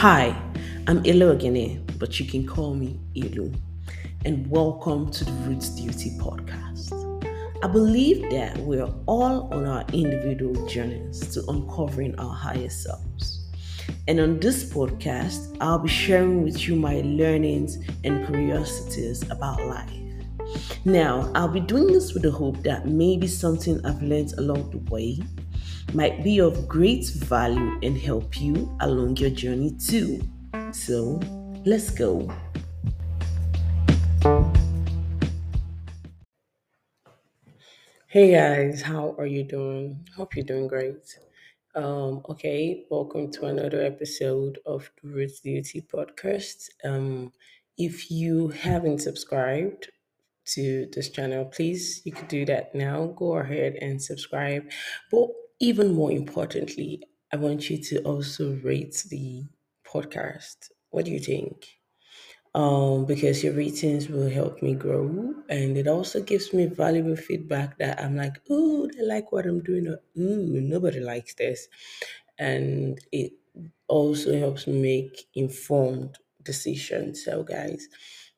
Hi, I'm Ilo Ogene, but you can call me Ilu, and welcome to the Roots Duty podcast. I believe that we're all on our individual journeys to uncovering our higher selves. And on this podcast, I'll be sharing with you my learnings and curiosities about life. Now, I'll be doing this with the hope that maybe something I've learned along the way might be of great value and help you along your journey too. So, let's go. Hey guys, how are you doing? Hope you're doing great. Um, okay, welcome to another episode of the Roots Duty podcast. Um, if you haven't subscribed to this channel, please you could do that now. Go ahead and subscribe. But even more importantly, I want you to also rate the podcast. What do you think? um, because your ratings will help me grow and it also gives me valuable feedback that I'm like, oh, they like what I'm doing, or ooh, nobody likes this. And it also helps me make informed decisions. So, guys,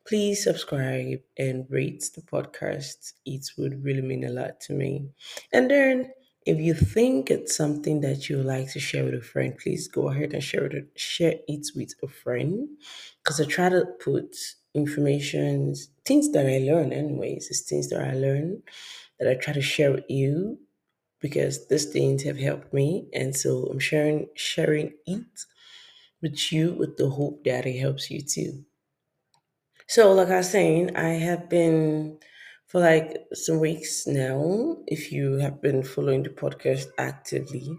please subscribe and rate the podcast. It would really mean a lot to me. And then if you think it's something that you like to share with a friend, please go ahead and share it, share it with a friend. Because I try to put information, things that I learn, anyways, it's things that I learn that I try to share with you because these things have helped me, and so I'm sharing sharing it with you with the hope that it helps you too. So, like I was saying, I have been for like some weeks now. If you have been following the podcast actively,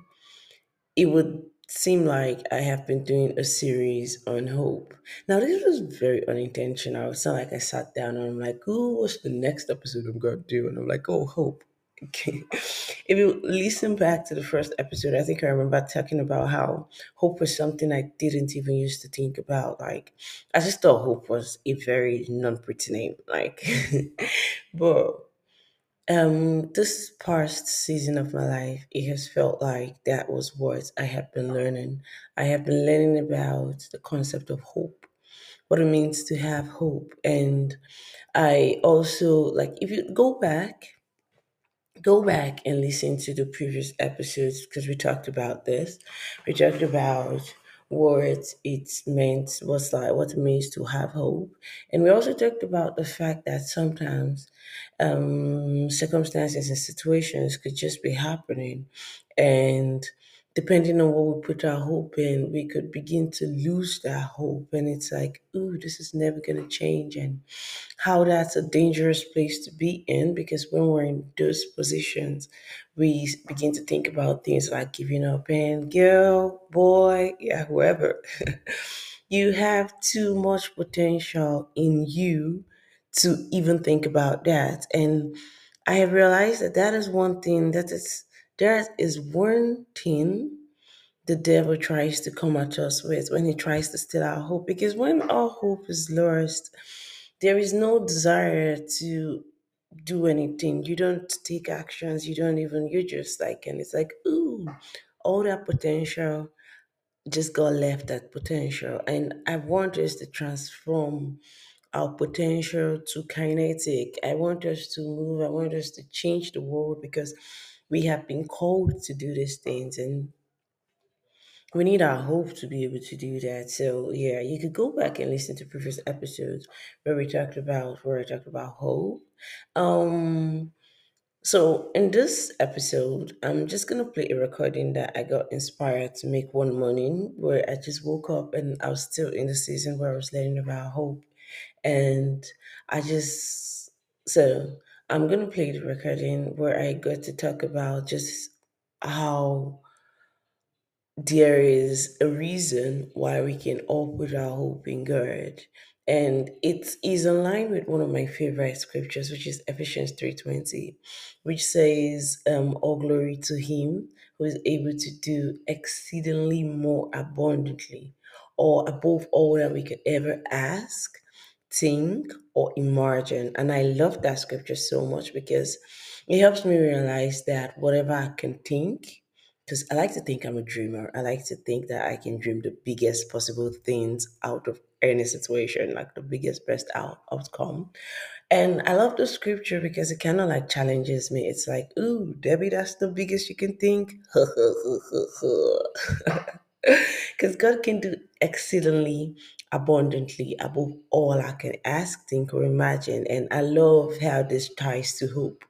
it would seem like I have been doing a series on hope. Now, this was very unintentional. It's not like I sat down and I'm like, oh, what's the next episode I'm going to do? And I'm like, oh, hope. If you listen back to the first episode, I think I remember talking about how hope was something I didn't even used to think about. Like, I just thought hope was a very non pretty name. Like, but um, this past season of my life, it has felt like that was what I have been learning. I have been learning about the concept of hope, what it means to have hope. And I also, like, if you go back, go back and listen to the previous episodes because we talked about this. We talked about what it meant, what's like, what it means to have hope. And we also talked about the fact that sometimes um, circumstances and situations could just be happening. And depending on what we put our hope in, we could begin to lose that hope. And it's like, ooh, this is never going to change. And how that's a dangerous place to be in because when we're in those positions, we begin to think about things like giving up and girl, boy, yeah, whoever. you have too much potential in you to even think about that. And I have realized that that is one thing that is there is one thing the devil tries to come at us with when he tries to steal our hope. Because when our hope is lost, there is no desire to do anything. You don't take actions. You don't even, you're just like, and it's like, ooh, all that potential just got left at potential. And I want us to transform our potential to kinetic. I want us to move. I want us to change the world because we have been called to do these things and we need our hope to be able to do that. So yeah, you could go back and listen to previous episodes where we talked about where I talked about hope. Um so in this episode, I'm just gonna play a recording that I got inspired to make one morning where I just woke up and I was still in the season where I was learning about hope. And I just so I'm gonna play the recording where I got to talk about just how there is a reason why we can all put our hope in God. And it is in line with one of my favorite scriptures, which is Ephesians 3.20, which says, um, All glory to him who is able to do exceedingly more abundantly or above all that we could ever ask, think, or imagine. And I love that scripture so much because it helps me realize that whatever I can think, because I like to think I'm a dreamer. I like to think that I can dream the biggest possible things out of any situation, like the biggest best out- outcome. And I love the scripture because it kind of like challenges me. It's like, ooh, Debbie, that's the biggest you can think. Because God can do exceedingly abundantly above all I can ask, think, or imagine. And I love how this ties to hope.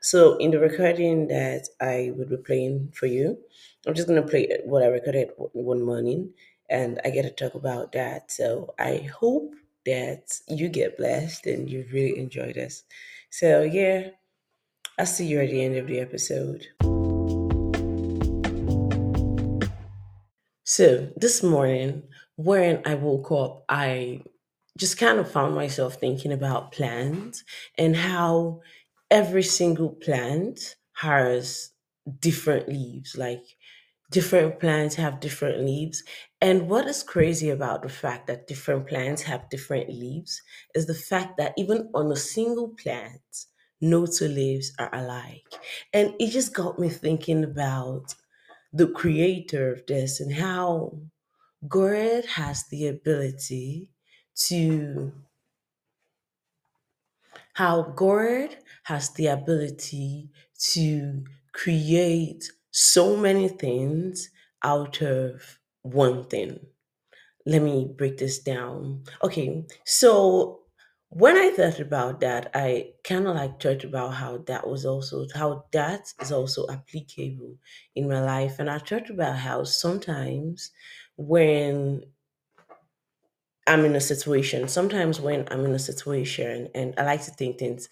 So, in the recording that I would be playing for you, I'm just going to play what I recorded one morning and I get to talk about that. So, I hope that you get blessed and you really enjoy this. So, yeah, I'll see you at the end of the episode. So this morning, when I woke up, I just kind of found myself thinking about plants and how every single plant has different leaves. Like different plants have different leaves. And what is crazy about the fact that different plants have different leaves is the fact that even on a single plant, no two leaves are alike. And it just got me thinking about the creator of this and how God has the ability to how God has the ability to create so many things out of one thing. Let me break this down. Okay, so when I thought about that, I kind of like thought about how that was also how that is also applicable in my life, and I thought about how sometimes when I'm in a situation. Sometimes when I'm in a situation and I like to think things,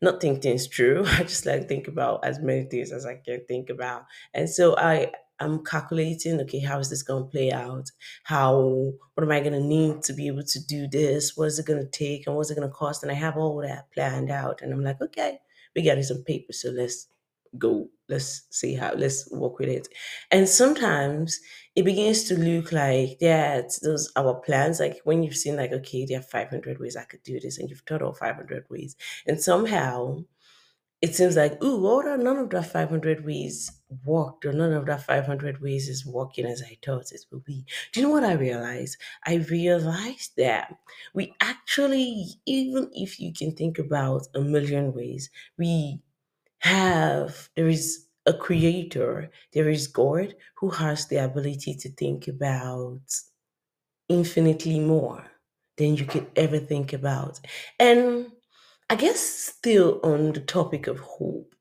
not think things through. I just like think about as many things as I can think about. And so I I'm calculating, okay, how is this gonna play out? How what am I gonna need to be able to do this? What is it gonna take and what's it gonna cost? And I have all that planned out. And I'm like, okay, we got some paper, so let's go. Let's see how let's work with it. And sometimes it begins to look like that those our plans like when you've seen like okay there are 500 ways i could do this and you've thought of 500 ways and somehow it seems like ooh what are none of that 500 ways worked or none of that 500 ways is working as i thought it would be do you know what i realized i realized that we actually even if you can think about a million ways we have there is a creator there is god who has the ability to think about infinitely more than you could ever think about. And i guess still on the topic of hope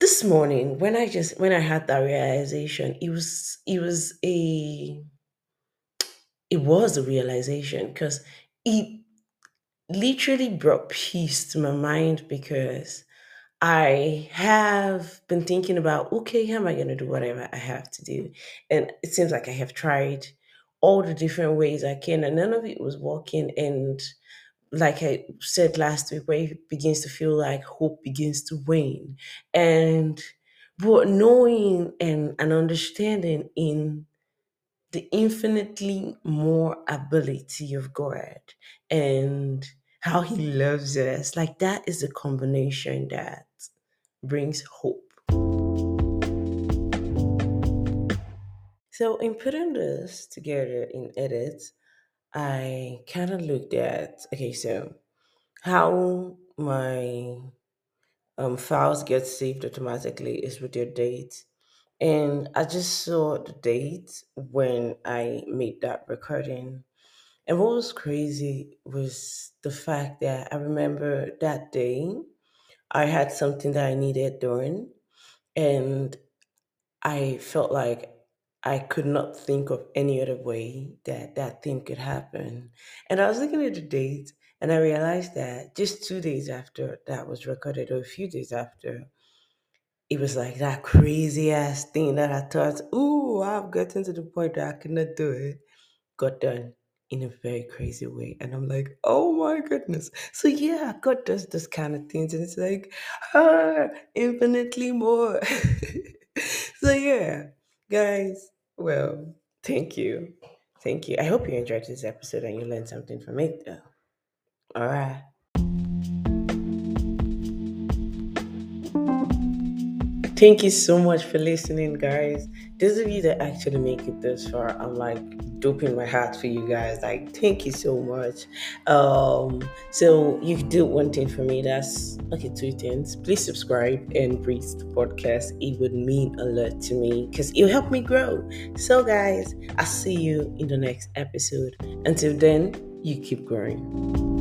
this morning when i just when i had that realization it was it was a it was a realization because it literally brought peace to my mind because I have been thinking about, okay, how am I going to do whatever I have to do? And it seems like I have tried all the different ways I can, and none of it was working. And like I said last week, where it begins to feel like hope begins to wane. And but knowing and, and understanding in the infinitely more ability of God and how He loves us, like that is a combination that brings hope. So, in putting this together in edit, I kind of looked at okay, so how my um, files get saved automatically is with your date. And I just saw the date when I made that recording. And what was crazy was the fact that I remember that day I had something that I needed doing, and I felt like I could not think of any other way that that thing could happen. And I was looking at the date and I realized that just two days after that was recorded, or a few days after, it was like that crazy ass thing that I thought, ooh, I've gotten to the point that I cannot do it, got done in a very crazy way. And I'm like, oh my goodness. So yeah, God does this kind of things and it's like, ah, infinitely more. so yeah, guys, well, thank you. Thank you. I hope you enjoyed this episode and you learned something from it though. All right. Thank you so much for listening, guys. Those of you that actually make it this far, I'm like doping my heart for you guys. Like, thank you so much. Um, so you do one thing for me. That's okay. Two things. Please subscribe and rate the podcast. It would mean a lot to me because it'll help me grow. So, guys, I'll see you in the next episode. Until then, you keep growing.